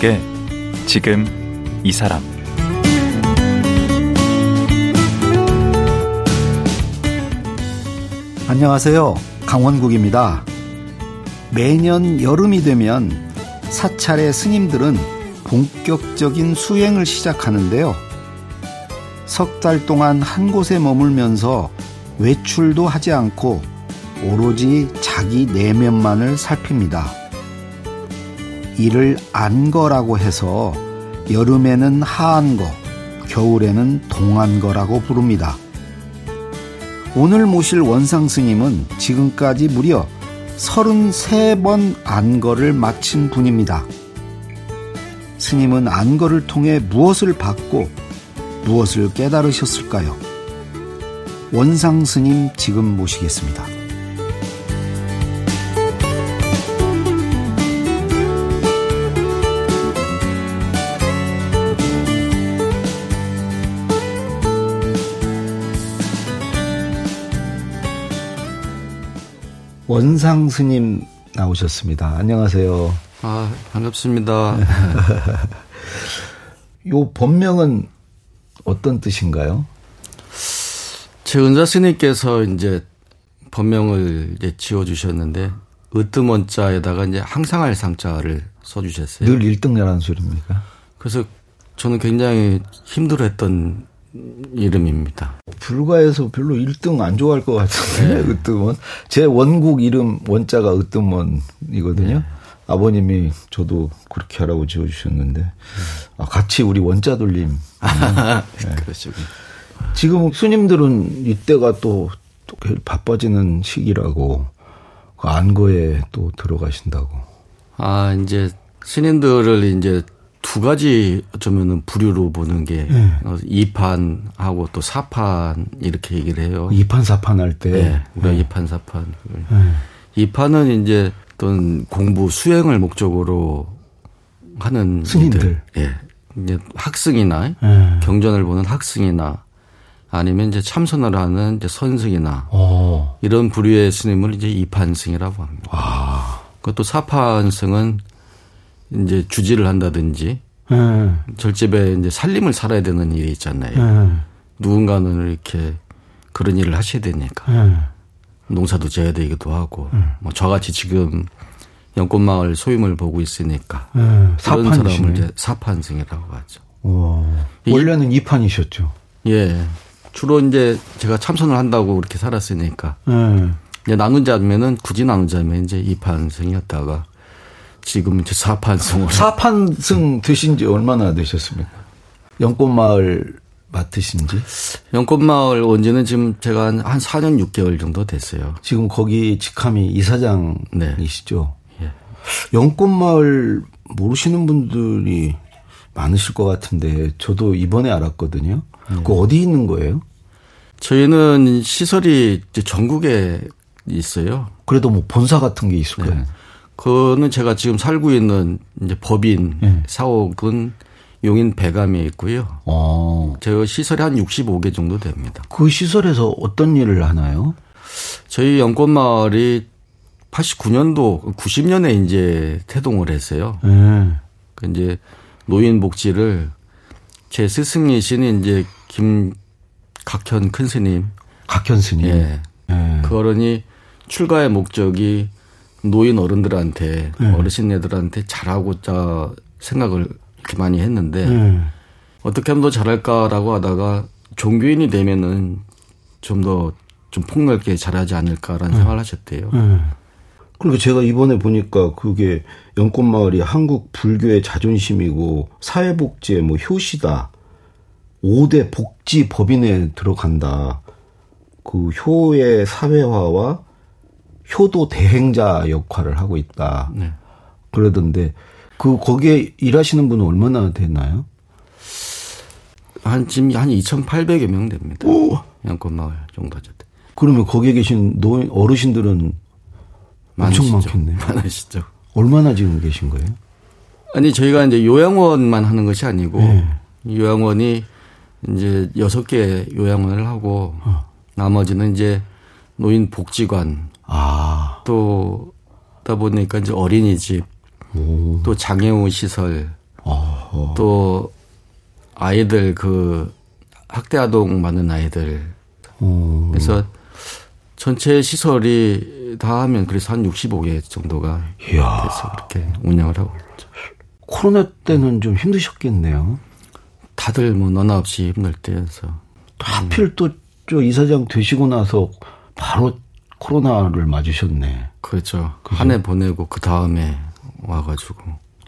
강원국의 지금 이 사람 안녕하세요. 강원국입니다. 매년 여름이 되면 사찰의 스님들은 본격적인 수행을 시작하는데요. 석 달 동안 한 곳에 머물면서 외출도 하지 않고 오로지 자기 내면만을 살핍니다. 이를 안거라고 해서 여름에는 하안거, 겨울에는 동안거라고 부릅니다. 오늘 모실 원상 스님은 지금까지 무려 33번 안거를 마친 분입니다. 스님은 안거를 통해 무엇을 받고 무엇을 깨달으셨을까요? 원상 스님 지금 모시겠습니다. 원상 스님 나오셨습니다. 안녕하세요. 아, 반갑습니다. 요 본명은 어떤 뜻인가요? 최은자 스님께서 이제 본명을 이제 지어 주셨는데 으뜸원자에다가 이제 항상 할 상자를 써 주셨어요. 늘 1등이라는 소리입니까? 그래서 저는 굉장히 힘들어했던 이름입니다. 불가에서 별로 1등 안 좋아할 것 같은데 네. 으뜸원. 제 원국 이름 원자가 으뜸원이거든요. 네. 아버님이 저도 그렇게 하라고 지어주셨는데 네. 아, 같이 우리 원자 돌림. 네. 그렇죠. 지금 스님들은 이때가 또, 또 바빠지는 시기라고 그 안거에 또 들어가신다고. 아 이제 스님들을 이제 두 가지 어쩌면은 부류로 보는 게 네. 2판하고 어, 또 4판 이렇게 얘기를 해요. 2판 4판 할 때. 네. 네. 2판 4판. 네. 2판은 이제 어떤 공부 수행을 목적으로 하는 스님들. 예. 네. 이제 학승이나 네. 경전을 보는 학승이나 아니면 이제 참선을 하는 이제 선승이나 오. 어. 이런 부류의 스님을 이제 2판승이라고 합니다. 아. 그것도 4판승은 이제 주지를 한다든지 네. 절집에 이제 살림을 살아야 되는 일이 있잖아요. 네. 누군가는 이렇게 그런 일을 하셔야 되니까 네. 농사도 지어야 되기도 하고 뭐 저같이 지금 연꽃마을 소임을 보고 있으니까 그런 사람을 이제 사판승이라고 하죠. 와. 원래는 이판이셨죠. 예. 주로 이제 제가 참선을 한다고 그렇게 살았으니까. 이제 나눈 자면은 굳이 나눈 자면 이제 이판승이었다가 지금 이제 사판승으로. 사판승 되신 지 얼마나 되셨습니까? 연꽃마을 맡으신 지? 연꽃마을 온 지는 지금 제가 한, 한 4년 6개월 정도 됐어요. 지금 거기 직함이 이사장이시죠? 네. 예. 연꽃마을 모르시는 분들이 많으실 것 같은데 저도 이번에 알았거든요. 네. 그 어디 있는 거예요? 저희는 시설이 전국에 있어요. 그래도 뭐 본사 같은 게 있을 거예요. 네. 그거는 제가 지금 살고 있는 이제 법인 네. 사옥은 용인 배감에 있고요. 어. 제가 시설이 한 65개 정도 됩니다. 그 시설에서 어떤 일을 하나요? 저희 연꽃마을이 89년도 90년에 이제 태동을 했어요. 네. 그 이제 노인 복지를 제 스승이신 이제 김각현 큰 스님. 각현 스님. 예. 네. 그러니 출가의 목적이 노인 어른들한테 네. 어르신네들한테 잘하고자 생각을 이렇게 많이 했는데 네. 어떻게 하면 더 잘할까라고 하다가 종교인이 되면은 좀 더좀 좀 폭넓게 잘하지 않을까라는 네. 생각을 하셨대요. 네. 그리고 제가 이번에 보니까 그게 연꽃마을이 한국 불교의 자존심이고 사회복지의 뭐 효시다. 5대 복지 법인에 들어간다. 그 효의 사회화와 효도 대행자 역할을 하고 있다. 네. 그러던데 그 거기에 일하시는 분은 얼마나 되나요? 한 지금 한 2,800여 명 됩니다. 오. 정도 죠 그러면 거기에 계신 노인 어르신들은 많으시죠. 엄청 많겠네요. 많으시죠. 얼마나 지금 계신 거예요? 아니 저희가 이제 요양원만 하는 것이 아니고 네. 요양원이 이제 여섯 개 요양원을 하고 어. 나머지는 이제 노인 복지관 아. 또다 보니까 이제 어린이집 오. 또 장애우 시설, 어허. 또 아이들 그 학대 아동 많은 아이들. 오. 그래서 전체 시설이 다 하면 그래서 한 65개 정도가 이야. 돼서 그렇게 운영을 하고 있죠. 코로나 때는 좀 힘드셨겠네요. 다들 뭐 너나 없이 힘들 때여서. 하필 또 저 이사장 되시고 나서 바로 코로나를 맞으셨네. 그렇죠. 한 해 보내고 그 다음에 와가지고.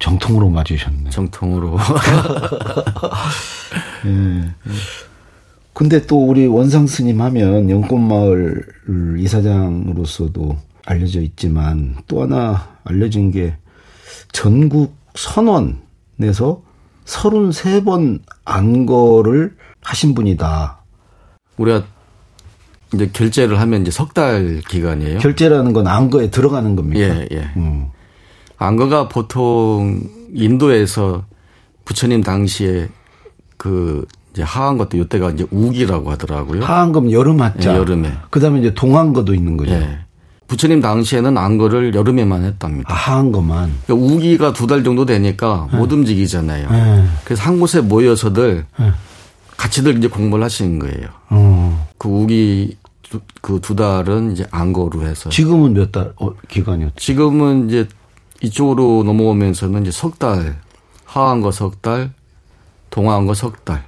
정통으로 맞으셨네. 정통으로. 예. 근데 또 우리 원상 스님 하면 영꽃마을 이사장으로서도 알려져 있지만 또 하나 알려진 게 전국 선원에서 33번 안거를 하신 분이다. 우리가 이제 결제를 하면 이제 석 달 기간이에요. 결제라는 건 안거에 들어가는 겁니까? 예, 예. 음. 안거가 보통 인도에서 부처님 당시에 그 이제 하한 것도 이때가 이제 우기라고 하더라고요. 하한금 여름 한자. 예, 여름에. 그다음에 이제 동안거도 있는 거죠. 예. 부처님 당시에는 안거를 여름에만 했답니다. 아, 하한거만. 그러니까 우기가 두 달 정도 되니까 예. 못 움직이잖아요. 예. 그래서 한 곳에 모여서들 예. 같이들 이제 공부를 하시는 거예요. 어. 그 우기 그 두 달은 이제 안거로 해서. 지금은 몇 달, 어, 기간이었죠? 지금은 이제 이쪽으로 넘어오면서는 이제 석 달, 하한거 석 달, 동안거 석 달.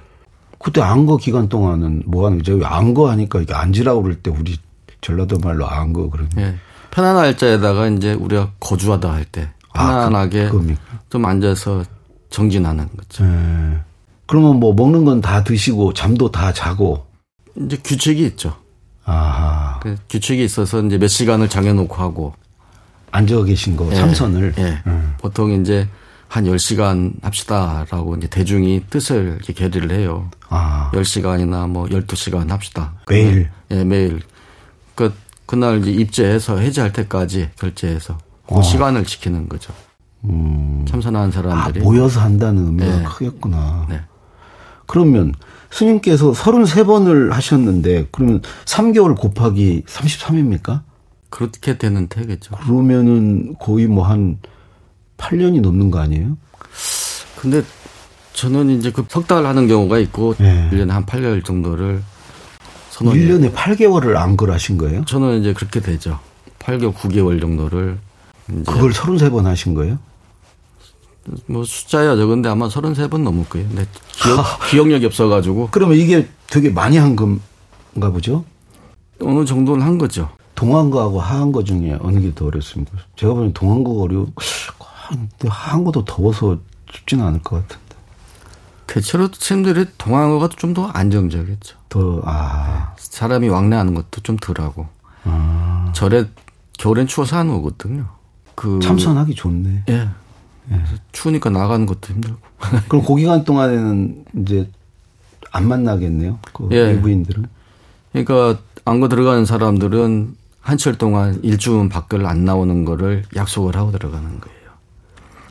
그때 안거 기간 동안은 뭐 하는 거죠? 안거 하니까 이게 앉으라고 그럴 때 우리 전라도 말로 안거 그러면. 예. 편안한 날짜에다가 이제 우리가 거주하다 할 때 편안하게 아, 그, 좀 앉아서 정진하는 거죠. 예. 그러면 뭐 먹는 건 다 드시고 잠도 다 자고 이제 규칙이 있죠. 아하. 그 규칙이 있어서 이제 몇 시간을 정해놓고 하고 앉아 계신 거 예, 참선을. 예. 음. 보통 이제 한 10시간 합시다라고 이제 대중이 뜻을 이렇게 계리를 해요. 아. 10시간이나 뭐 12시간 합시다. 매일? 예, 매일. 그, 그날 이제 입제해서 해제할 때까지 결제해서 그 어. 시간을 지키는 거죠. 음. 참선하는 사람들이. 아, 모여서 한다는 의미가 네. 크겠구나. 네. 그러면 스님께서 33번을 하셨는데 그러면 3개월 곱하기 33입니까? 그렇게 되는 되겠죠. 그러면은 거의 뭐 한 8년이 넘는 거 아니에요? 근데 저는 이제 그 석 달 하는 경우가 있고 네. 1년에 한 8개월 정도를 선언 1년에 8개월을 안걸 하신 거예요? 저는 이제 그렇게 되죠. 8개월, 9개월 정도를 그걸 33번 하신 거예요? 뭐 숫자야 적은데 아마 33번 넘을 거예요. 근데 기억, 기억 력이 없어가지고. 그러면 이게 되게 많이 한 건가 보죠? 어느 정도는 한 거죠. 동안거하고 하한거 중에 어느 게 더 어렵습니까? 제가 보기엔 동안거가 어려워. 근데 하한거도 더워서 쉽지는 않을 것 같은데. 대체로 쌤들이 동안거가 좀 더 안정적이겠죠. 더, 아. 네. 사람이 왕래하는 것도 좀 덜하고. 아. 절에 겨울엔 추워서 안 오거든요. 그. 참선하기 좋네. 예. 예. 추우니까 나가는 것도 힘들고. 그럼 그 기간 동안에는 이제 안 만나겠네요. 그 예. 외부인들은. 그러니까 안거 들어가는 사람들은 한철 동안 일주일 밖을 안 나오는 거를 약속을 하고 들어가는 거예요.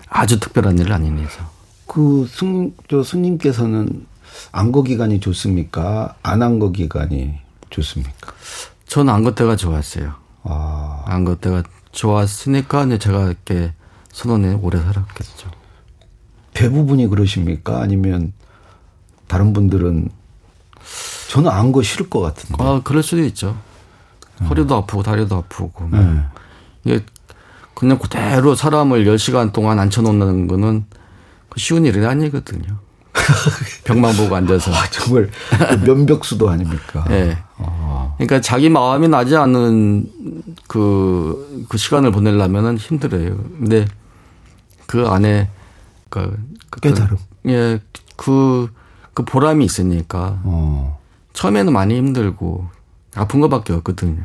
아주 특별한 일 아닌 이상. 그 승, 저 스님께서는 안거 기간이 좋습니까? 안 안거 기간이 좋습니까? 저는 안거 때가 좋았어요. 아. 안거 때가 좋았으니까 이제 제가 이렇게 선원에 오래 살았겠죠. 대부분이 그러십니까? 아니면 다른 분들은 저는 안 거 싫을 것 같은데. 아, 그럴 수도 있죠. 음. 허리도 아프고 다리도 아프고. 뭐. 네. 이게 그냥 그대로 사람을 10시간 동안 앉혀놓는 거는 그 쉬운 일이 아니거든요. 벽만 보고 앉아서. 아, 정말 면벽수도 아닙니까? 네. 아. 그러니까 자기 마음이 나지 않는 그, 그 시간을 보내려면은 힘들어요. 근데 그 안에 그, 그 깨달음. 예, 그, 그 보람이 있으니까. 어. 처음에는 많이 힘들고 아픈 것밖에 없거든요.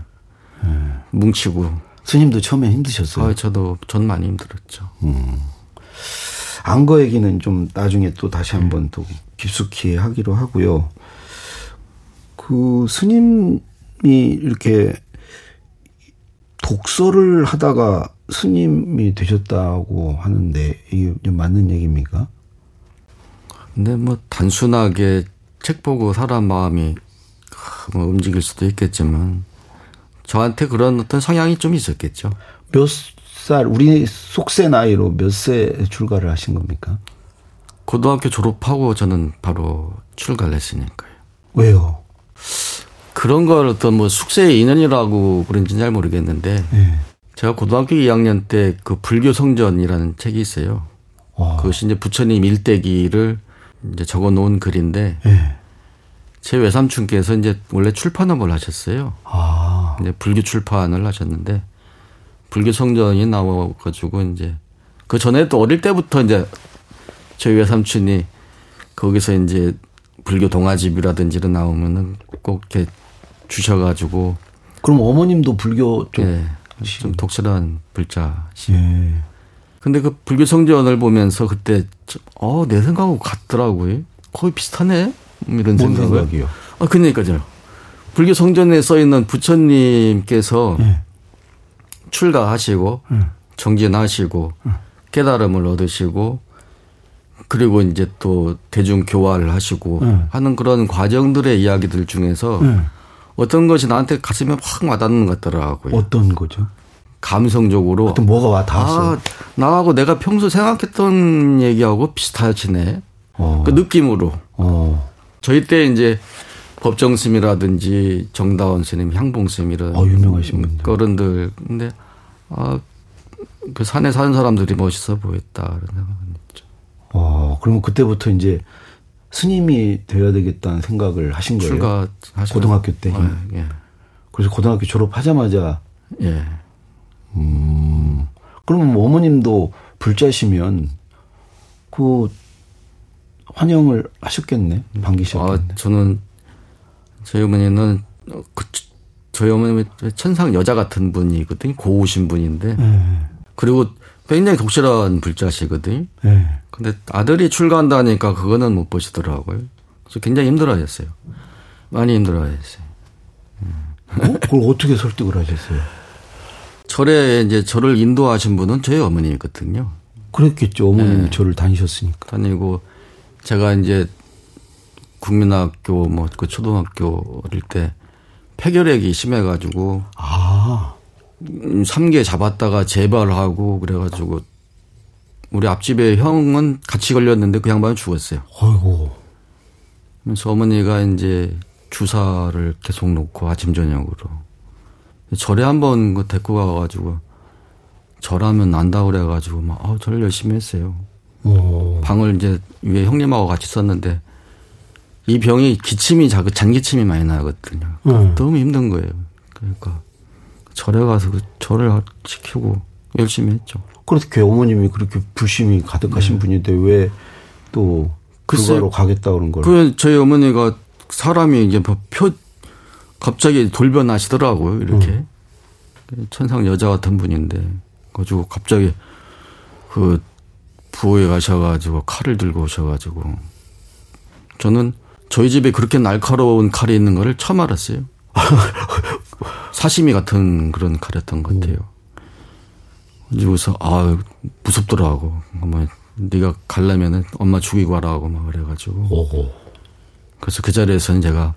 네. 뭉치고. 스님도 처음에 힘드셨어요? 아, 저도 전 많이 힘들었죠. 음. 안거 얘기는 좀 나중에 또 다시 한번 네. 또 깊숙이 하기로 하고요. 그 스님이 이렇게 독서를 하다가 스님이 되셨다고 하는데 이게 맞는 얘기입니까? 근데 뭐 단순하게 책 보고 사람 마음이 뭐 움직일 수도 있겠지만 저한테 그런 어떤 성향이 좀 있었겠죠. 몇 살 우리 속세 나이로 몇 세 출가를 하신 겁니까? 고등학교 졸업하고 저는 바로 출가를 했으니까요. 왜요? 그런 걸 어떤 뭐 숙세의 인연이라고 그런지는 잘 모르겠는데 네. 제가 고등학교 2학년 때 그 불교 성전이라는 책이 있어요. 와. 그것이 이제 부처님 일대기를 이제 적어 놓은 글인데 네. 제 외삼촌께서 이제 원래 출판업을 하셨어요. 아. 이제 불교 출판을 하셨는데 불교 성전이 나와가지고 이제 그 전에 또 어릴 때부터 이제 저희 외삼촌이 거기서 이제 불교 동화집이라든지를 나오면은 꼭 이렇게 주셔가지고. 그럼 어머님도 불교 쪽? 예, 좀 독실한 불자시. 예. 근데 그 불교 성전을 보면서 그때 어 내 생각하고 같더라고요. 거의 비슷하네. 이런 생각을. 생각이요? 아 그러니까요. 불교 성전에 써 있는 부처님께서 예. 출가하시고 예. 정진하시고 예. 깨달음을 얻으시고 그리고 이제 또 대중 교화를 하시고 네. 하는 그런 과정들의 이야기들 중에서 네. 어떤 것이 나한테 가슴에 확 와닿는 것 같더라고요. 어떤 거죠? 감성적으로. 어떤 뭐가 와 닿았어요? 아, 나하고 내가 평소 생각했던 얘기하고 비슷하지네. 어. 그 느낌으로. 어. 저희 때 이제 법정 스님이라든지 정다원 스님, 향봉 스님이런 어, 유명하신 분들. 어른들. 근데 아, 그 산에 사는 사람들이 멋있어 보였다. 그런 생각은 있죠. 어, 그러면 그때부터 이제 스님이 되어야 되겠다는 생각을 하신 거예요. 출가 고등학교 때. 어, 예. 그래서 고등학교 졸업하자마자. 예. 음. 그러면 뭐 어머님도 불자시면 그 환영을 하셨겠네. 반기셨겠네. 아, 저는 저희 어머니는 그 저희 어머님이 천상 여자 같은 분이거든요. 고우신 분인데. 예. 그리고 굉장히 독실한 불자시거든요. 네. 근데 아들이 출가한다니까 그거는 못 보시더라고요. 그래서 굉장히 힘들어했어요. 많이 힘들어했어요. 어? 그걸 어떻게 설득을 하셨어요? 절에 이제 저를 인도하신 분은 저희 어머니거든요. 그랬겠죠. 어머님이 네. 절을 다니셨으니까. 다니고 제가 이제 국민학교 뭐 그 초등학교 어릴 때 폐결핵이 심해가지고 아. 3개 잡았다가 재발하고 그래가지고 우리 앞집에 형은 같이 걸렸는데 그 양반은 죽었어요. 아이고. 그래서 어머니가 이제 주사를 계속 놓고 아침 저녁으로 절에 한번 그 데리고 가가지고 절하면 난다 그래가지고 막 아, 절을 열심히 했어요. 오. 방을 이제 위에 형님하고 같이 썼는데 이 병이 기침이 자그 잔기침이 많이 나거든요. 음. 너무 힘든 거예요. 그러니까 절에 가서 그 절을 지키고 열심히 했죠. 그렇게 어머님이 그렇게 불심이 가득하신 네. 분인데 왜 또 그거로 가겠다 그런 걸? 그 저희 어머니가 사람이 이제 뭐표 갑자기 돌변하시더라고요. 이렇게 음. 천상 여자 같은 분인데 가지고 갑자기 그 부호에 가셔가지고 칼을 들고 오셔가지고 저는 저희 집에 그렇게 날카로운 칼이 있는 거를 처음 알았어요. 사시미 같은 그런 칼이었던 것 같아요. 그래서 아 무섭더라고. 뭐 네가 갈라면은 엄마 죽이고 하라고 막 그래가지고. 오호. 그래서 그 자리에서는 제가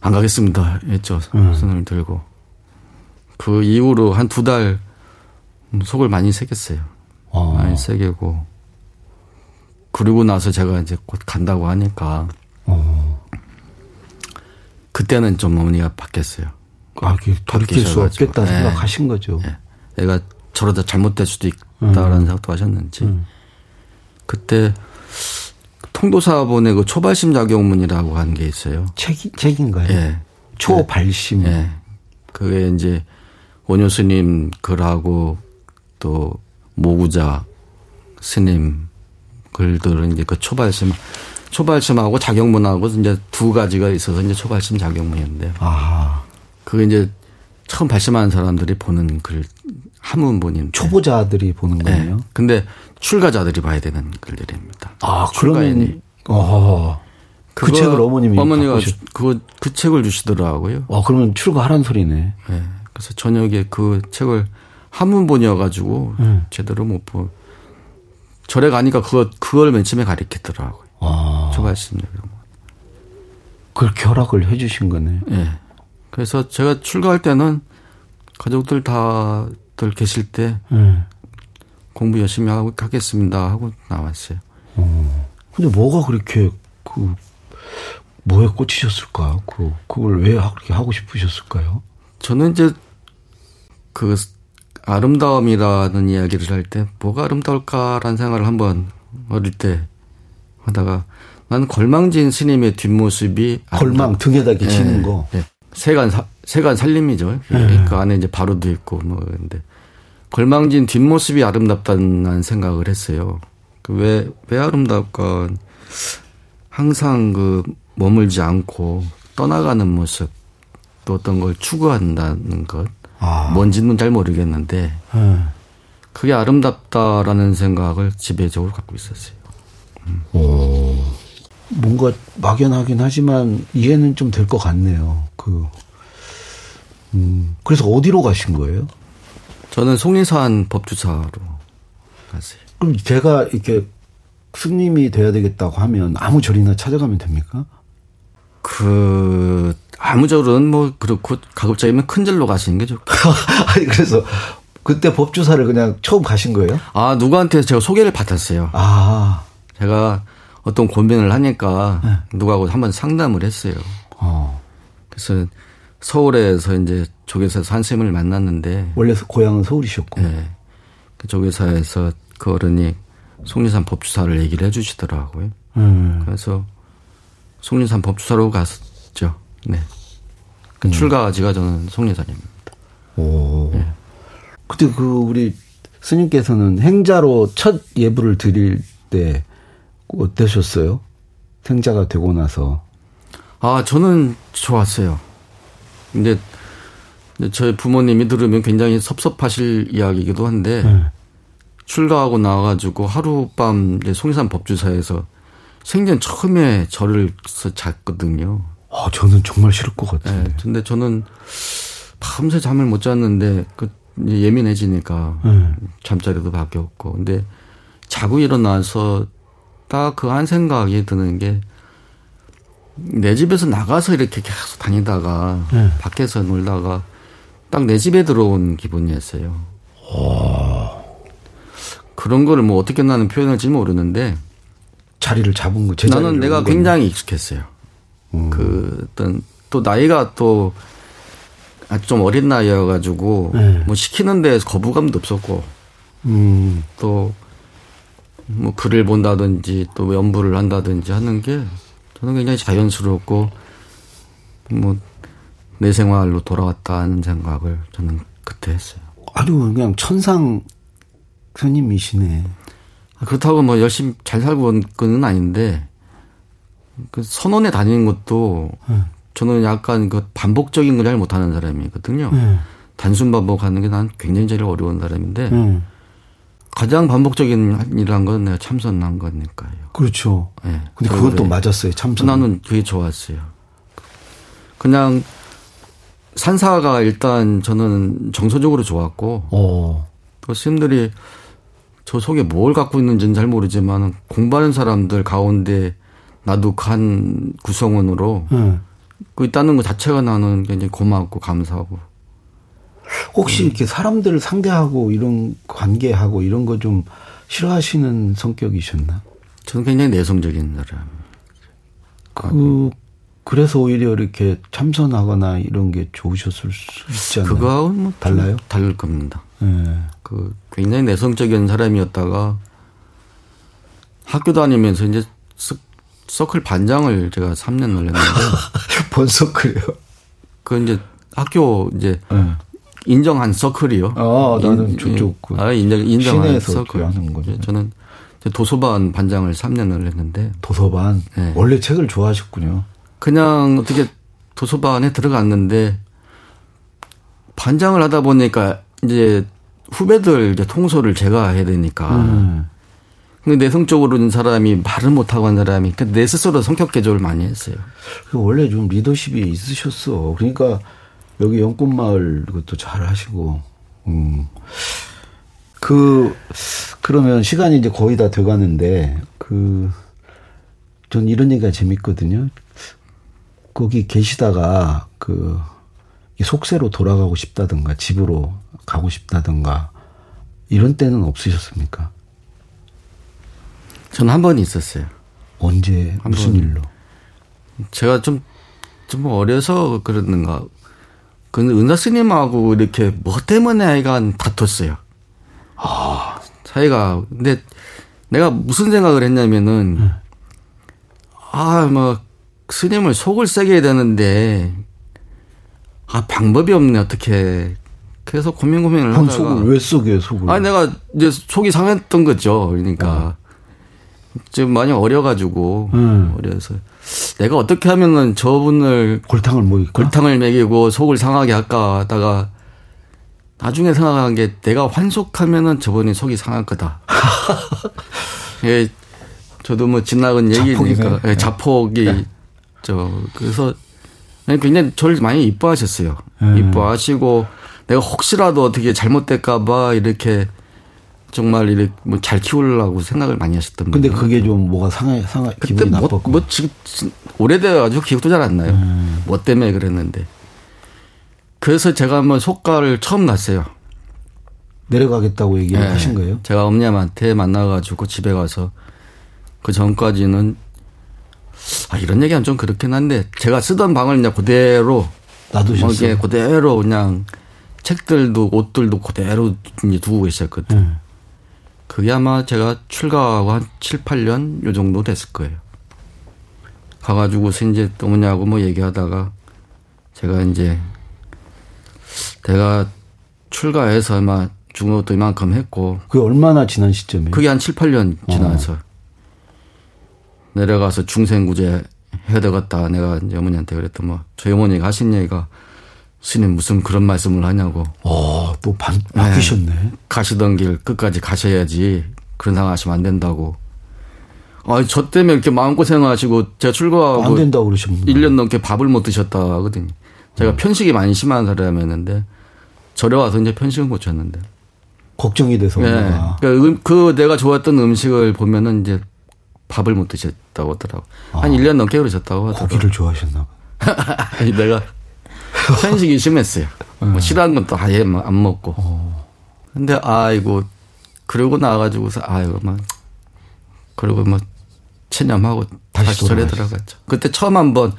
안 가겠습니다 했죠. 음. 손을 들고. 그 이후로 한 두 달 속을 많이 새겼어요. 아. 많이 새기고. 그리고 나서 제가 이제 곧 간다고 하니까. 어. 그때는 좀 어머니가 바뀌었어요. 아, 돌이킬 수 없겠다 네. 생각하신 거죠. 네. 내가 저러다 잘못될 수도 있다라는 음. 생각도 하셨는지. 음. 그때 통도사본의 그 초발심 작용문이라고 하는 게 있어요. 책, 책인가요? 예. 초발심. 예. 그게 이제 원효 스님 글하고 또 모구자 스님 글들은 이제 그 초발심 초발심하고 작용문하고 이제 두 가지가 있어서 이제 초발심 작용문인데요. 아. 그게 이제 처음 발심하는 사람들이 보는 글 한문본인 초보자들이 보는 네. 거예요. 네. 근데 출가자들이 봐야 되는 글들입니다. 아, 그러면 어. 그 책을 어머님이 어머니가 그, 그 책을 주시더라고요. 아, 그러면 출가하란 소리네. 네. 그래서 저녁에 그 책을 한문본이어 가지고 음. 제대로 못 보. 절에 가니까 그거 그걸 맨 처음에 가르쳤더라고요. 아. 초발심력. 그렇게 허락을 해주신 거네. 네. 그래서 제가 출가할 때는 가족들 다 스님들 계실 때 네. 공부 열심히 하고 가겠습니다 하고 나왔어요. 어. 근데 뭐가 그렇게 그 뭐에 꽂히셨을까? 그 그걸 왜 그렇게 하고 싶으셨을까요? 저는 이제 그 아름다움이라는 이야기를 할 때 뭐가 아름다울까라는 생각을 한번 어릴 때 하다가 나는 걸망진 스님의 뒷모습이 걸망 등에다 계시는 네, 거. 네. 세간 사, 세간 살림이죠. 네. 그 안에 이제 바로도 있고 뭐 근데 걸망진 뒷모습이 아름답다는 생각을 했어요. 그왜왜 왜 아름다울까? 항상 그 머물지 않고 떠나가는 모습 또 어떤 걸 추구한다는 것 아. 뭔지는 잘 모르겠는데 네. 그게 아름답다라는 생각을 지배적으로 갖고 있었어요. 음. 오. 뭔가 막연하긴 하지만 이해는 좀 될 것 같네요. 그, 음, 그래서 어디로 가신 거예요? 저는 송리산 법주사로 갔어요. 그럼 제가 이렇게 스님이 돼야 되겠다고 하면 아무 절이나 찾아가면 됩니까? 그, 아무 절은 뭐 그렇고 가급적이면 큰 절로 가시는 게 좋고. 아니, 그래서 그때 법주사를 그냥 처음 가신 거예요? 아, 누구한테 제가 소개를 받았어요. 아. 제가 어떤 고민을 하니까 네. 누구하고 한번 상담을 했어요. 어. 그래서 서울에서 이제 조계사에서 한 쌤을 만났는데 원래 고향은 서울이셨고. 네. 그 조계사에서 그 어른이 속리산 법주사를 얘기를 해주시더라고요. 음. 그래서 속리산 법주사로 갔죠. 네. 그 음. 출가지가 저는 속리산입니다. 오. 네. 그때 그 우리 스님께서는 행자로 첫 예불을 드릴 때 어떠셨어요? 생자가 되고 나서. 아, 저는 좋았어요. 근데 저희 부모님이 들으면 굉장히 섭섭하실 이야기이기도 한데 네. 출가하고 나와가지고 하룻밤 송리산 법주사에서 생전 처음에 절을 잤거든요. 아, 저는 정말 싫을 것 같아요. 네, 근데 저는 밤새 잠을 못 잤는데 그 예민해지니까 네. 잠자리도 바뀌었고 근데 자고 일어나서 딱 그 한 생각이 드는 게 내 집에서 나가서 이렇게 계속 다니다가 네. 밖에서 놀다가 딱 내 집에 들어온 기분이었어요. 와. 그런 거를 뭐 어떻게 나는 표현할지 모르는데 자리를 잡은 거 나는 내가 굉장히 익숙했어요. 음. 그 어떤 또 나이가 또 좀 어린 나이여가지고 네. 뭐 시키는 데서 거부감도 없었고 음. 또뭐 글을 본다든지 또 연부를 한다든지 하는 게 저는 굉장히 자연스럽고 뭐 내 생활로 돌아왔다는 생각을 저는 그때 했어요. 아주 그냥 천상 스님이시네. 그렇다고 뭐 열심히 잘 살고 온 건 아닌데 그 선원에 다니는 것도 네. 저는 약간 그 반복적인 걸 잘 못하는 사람이거든요. 네. 단순 반복하는 게 난 굉장히 제일 어려운 사람인데 네. 가장 반복적인 일이란 건 내가 참선한 거니까요. 그렇죠. 예. 네. 근데 그것도 맞았어요. 참선. 나는 그게 좋았어요. 그냥 산사가 일단 저는 정서적으로 좋았고 어. 또 스님들이 저 속에 뭘 갖고 있는지는 잘 모르지만 공부하는 사람들 가운데 나도 간 구성원으로 네. 그 있다는 것 자체가 나는 굉장히 고맙고 감사하고 혹시 이렇게 사람들을 상대하고 이런 관계하고 이런 거 좀 싫어하시는 성격이셨나? 저는 굉장히 내성적인 사람. 그 그래서 오히려 이렇게 참선하거나 이런 게 좋으셨을 수 있지 않나요? 그거하고는 뭐 달라요? 다를 겁니다. 네. 그 굉장히 내성적인 사람이었다가 학교 다니면서 이제 서클 반장을 제가 3년 놀렸는데. 본 서클이요? 그 이제 학교 이제 네. 인정한 서클이요. 아, 나는 저쪽 그 아, 인정 인정한 서클 하는 거죠. 저는 도서반 반장을 3년을 했는데 도서반 네. 원래 책을 좋아하셨군요. 그냥 어떻게 도서반에 들어갔는데 반장을 하다 보니까 이제 후배들 이제 통솔을 제가 해야 되니까. 음. 근데 내성적으로는 사람이 말을 못하고 한 사람이 내 스스로 성격 개조를 많이 했어요. 원래 좀 리더십이 있으셨어. 그러니까 여기 연꽃마을 그것도 잘 하시고, 음. 그, 그러면 시간이 이제 거의 다 돼가는데, 그, 전 이런 얘기가 재밌거든요. 거기 계시다가, 그, 속세로 돌아가고 싶다든가 집으로 가고 싶다든가 이런 때는 없으셨습니까? 저는 한 번 있었어요. 언제 무슨 일로? 제가 좀, 좀 어려서 그랬는가. 그 은사 스님하고 이렇게 뭐 때문에 아이가 다퉜어요. 아. 사이가. 근데 내가 무슨 생각을 했냐면은, 네. 아, 뭐, 스님을 속을 세게 해야 되는데, 아, 방법이 없네, 어떻게. 그래서 고민 고민을 하다가. 속을 왜 쏘게, 속을? 아니, 내가 이제 속이 상했던 거죠. 그러니까. 어. 지금 많이 어려가지고, 음. 어려서. 내가 어떻게 하면은 저분을. 골탕을 먹일까? 골탕을 먹이고 속을 상하게 할까 하다가, 나중에 생각한 게 내가 환속하면은 저분이 속이 상할 거다. 예, 저도 뭐 지나간 얘기니까 예, 자폭이 네. 저 그래서 굉장히 저를 많이 이뻐하셨어요. 음. 이뻐하시고 내가 혹시라도 어떻게 잘못될까봐 이렇게 정말 이렇게 뭐 잘 키우려고 생각을 많이 하셨던 근데 그게 좀 뭐가 상해 상해 기분이 뭐, 나빴고 뭐 지금 오래돼 가지고 기억도 잘 안 나요. 음. 뭐 때문에 그랬는데 그래서 제가 한번 속가를 처음 났어요. 내려가겠다고 얘기를 네. 하신 거예요? 제가 엄님한테 만나 가지고 집에 가서 그 전까지는 아, 이런 얘기하면 좀 그렇긴 한데 제가 쓰던 방을 그냥 그대로 놔두셨어요. 뭐 그대로 그냥 책들도 옷들도 그대로 이제 두고 계셨거든. 음. 그게 아마 제가 출가하고 한 7, 8년 요 정도 됐을 거예요. 가가지고서 이제 또 뭐냐고 뭐 얘기하다가 제가 이제 내가 출가해서 아마 죽은 것도 이만큼 했고. 그게 얼마나 지난 시점이에요? 그게 한 7, 8년 지나서. 어. 내려가서 중생구제 해야 되겠다. 내가 이제 어머니한테 그랬더니 뭐, 저희 어머니가 하신 얘기가 스님 무슨 그런 말씀을 하냐고. 어, 또 반, 바뀌셨네. 네. 가시던 길 끝까지 가셔야지. 그런 상황 하시면 안 된다고. 아, 저 때문에 이렇게 마음고생 하시고 제가 출가하고. 안 된다고 그러셨나 1년 넘게 밥을 못 드셨다 하거든요. 제가 음. 편식이 많이 심한 사람이었는데, 절에 와서 이제 편식은 고쳤는데. 걱정이 돼서. 네. 그러니까 그 내가 좋았던 음식을 보면은 이제 밥을 못 드셨다고 하더라고. 아. 한 1년 넘게 그러셨다고 하더라고. 고기를 좋아하셨나 봐. 내가 편식이 심했어요. 뭐 네. 싫어하는 건 또 아예 안 먹고. 어. 근데 아이고 그러고 나와가지고서 아이고 막 그리고 뭐 체념하고 다시, 다시 절에 들어갔죠. 그때 처음 한번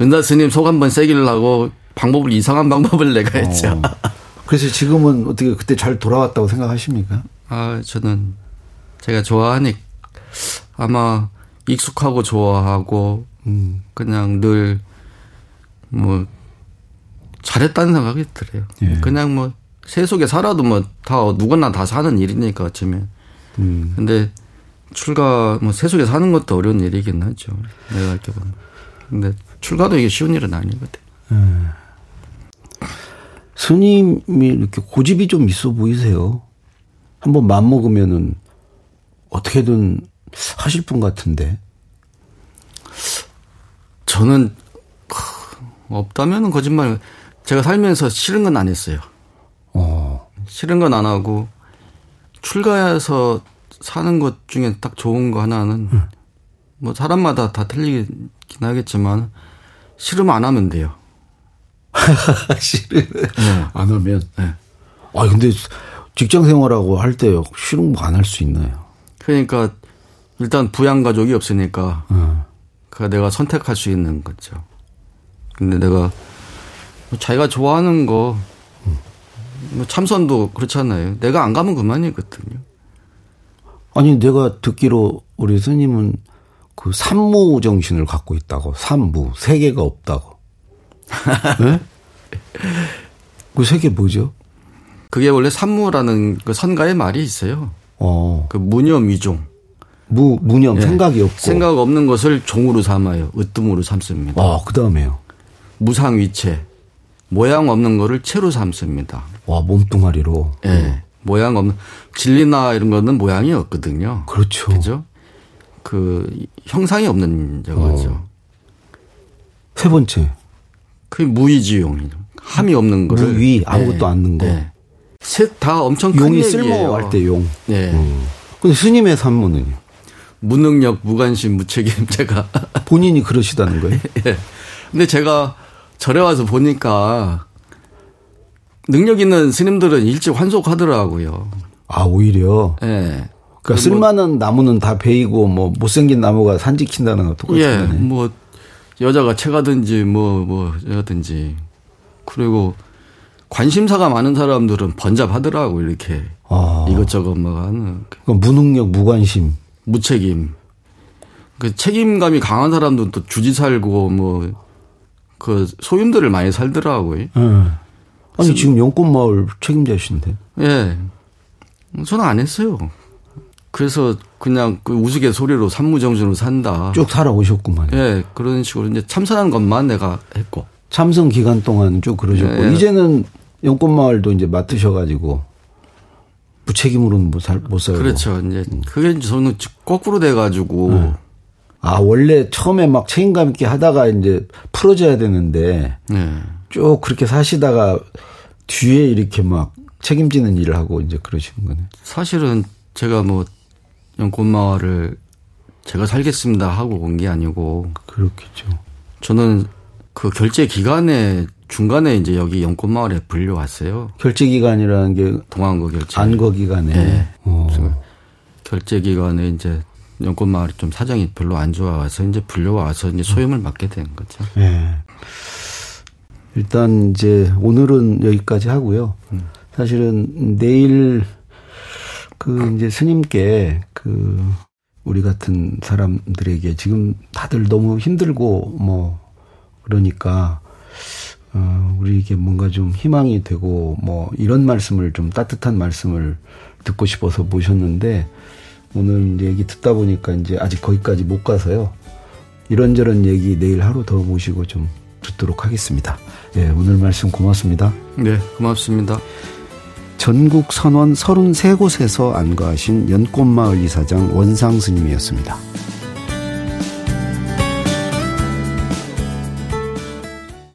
은사 스님 속 한번 새기려고 방법을 이상한 방법을 내가 했죠. 어. 그래서 지금은 어떻게 그때 잘 돌아왔다고 생각하십니까? 아 저는 제가 좋아하니 아마 익숙하고 좋아하고 음. 그냥 늘 뭐 잘했다는 생각이 들어요. 예. 그냥 뭐 세속에 살아도 뭐 다 누구나 다 사는 일이니까 어쩌면. 음. 근데 출가 뭐 세속에 사는 것도 어려운 일이긴 하죠. 내가 이렇게 보면. 근데 출가도 이게 쉬운 일은 아니거든. 음. 스님이 이렇게 고집이 좀 있어 보이세요. 한번 맘 먹으면은 어떻게든 하실 분 같은데. 저는 없다면은 거짓말. 제가 살면서 싫은 건 안 했어요. 어. 싫은 건 안 하고 출가해서 사는 것 중에 딱 좋은 거 하나는 음. 뭐 사람마다 다 틀리긴 하겠지만 싫으면 안 하면 돼요. 싫으면 네. 안 하면. 네. 아 근데 직장 생활하고 할 때 싫은 거 안 할 수 있나요? 그러니까 일단 부양 가족이 없으니까 음. 그 내가 선택할 수 있는 거죠. 근데 내가 뭐 자기가 좋아하는 거, 뭐 참선도 그렇잖아요. 내가 안 가면 그만이거든요. 아니 내가 듣기로 우리 스님은 그 산무 정신을 갖고 있다고 산무 세계가 없다고. 네? 그 세계 뭐죠? 그게 원래 산무라는 그 선가의 말이 있어요. 어. 그 무념 위종. 무, 무념, 네. 생각이 없고. 생각 없는 것을 종으로 삼아요. 으뜸으로 삼습니다. 아, 그 다음에요. 무상위체. 모양 없는 거를 채로 삼습니다. 와, 몸뚱아리로. 예. 네. 모양 없는, 진리나 이런 거는 모양이 없거든요. 그렇죠. 그죠? 그, 형상이 없는 저거죠. 어. 세 번째. 그게 무의지용이죠. 함이 없는 거를. 무위, 아무것도 네. 않는 거. 네. 셋다 엄청 큰 용이 쓸모할 때 용. 네. 음. 근데 스님의 산문은요? 무능력, 무관심, 무책임 제가 본인이 그러시다는 거예요? 예. 근데 제가 절에 와서 보니까 능력 있는 스님들은 일찍 환속하더라고요. 아 오히려. 예. 네. 그러니까 뭐 쓸만한 나무는 다 베이고 뭐 못생긴 나무가 산 지킨다는 거 똑같은 예, 거네. 뭐 여자가 채가든지 뭐 뭐 여든지 그리고 관심사가 많은 사람들은 번잡하더라고 이렇게 아. 이것저것 막 하는. 그 무능력, 무관심, 무책임. 그 책임감이 강한 사람들은 또 주지 살고 뭐 그 소임들을 많이 살더라고요. 네. 아니 지금 영꽃마을 책임자신데. 예. 저는 안 했어요. 그래서 그냥 그 우스갯 소리로 산무정신으로 산다. 쭉 살아오셨구만. 예, 그런 식으로 이제 참선한 것만 내가 했고. 참선 기간 동안 쭉 그러셨고 예. 이제는 영꽃마을도 이제 맡으셔 가지고 무책임으로는 못, 살, 못 살고. 그렇죠. 이제 그게 이제 저는 거꾸로 돼 가지고. 네. 아 원래 처음에 막 책임감 있게 하다가 이제 풀어져야 되는데 네. 쭉 그렇게 사시다가 뒤에 이렇게 막 책임지는 일을 하고 이제 그러시는 거네. 사실은 제가 뭐 영꽃마을을 제가 살겠습니다 하고 온 게 아니고 그렇겠죠. 저는 그 결제 기간에 중간에 이제 여기 연꽃마을에 불려왔어요. 결제 기간이라는 게 동안거 결제. 안거 기간에. 네. 어. 결제 기간에 이제 연꽃 마을이 좀 사정이 별로 안 좋아서 이제 불려와서 이제 소임을 맡게 된 거죠. 네. 일단 이제 오늘은 여기까지 하고요. 음. 사실은 내일 그 이제 스님께 그 우리 같은 사람들에게 지금 다들 너무 힘들고 뭐 그러니까 어 우리에게 뭔가 좀 희망이 되고 뭐 이런 말씀을 좀 따뜻한 말씀을 듣고 싶어서 모셨는데 오늘 얘기 듣다 보니까 이제 아직 거기까지 못 가서요. 이런저런 얘기 내일 하루 더 모시고 좀 듣도록 하겠습니다. 예, 오늘 말씀 고맙습니다. 네, 고맙습니다. 전국 선원 33곳에서 안거하신 연꽃마을 이사장 원상 스님이었습니다.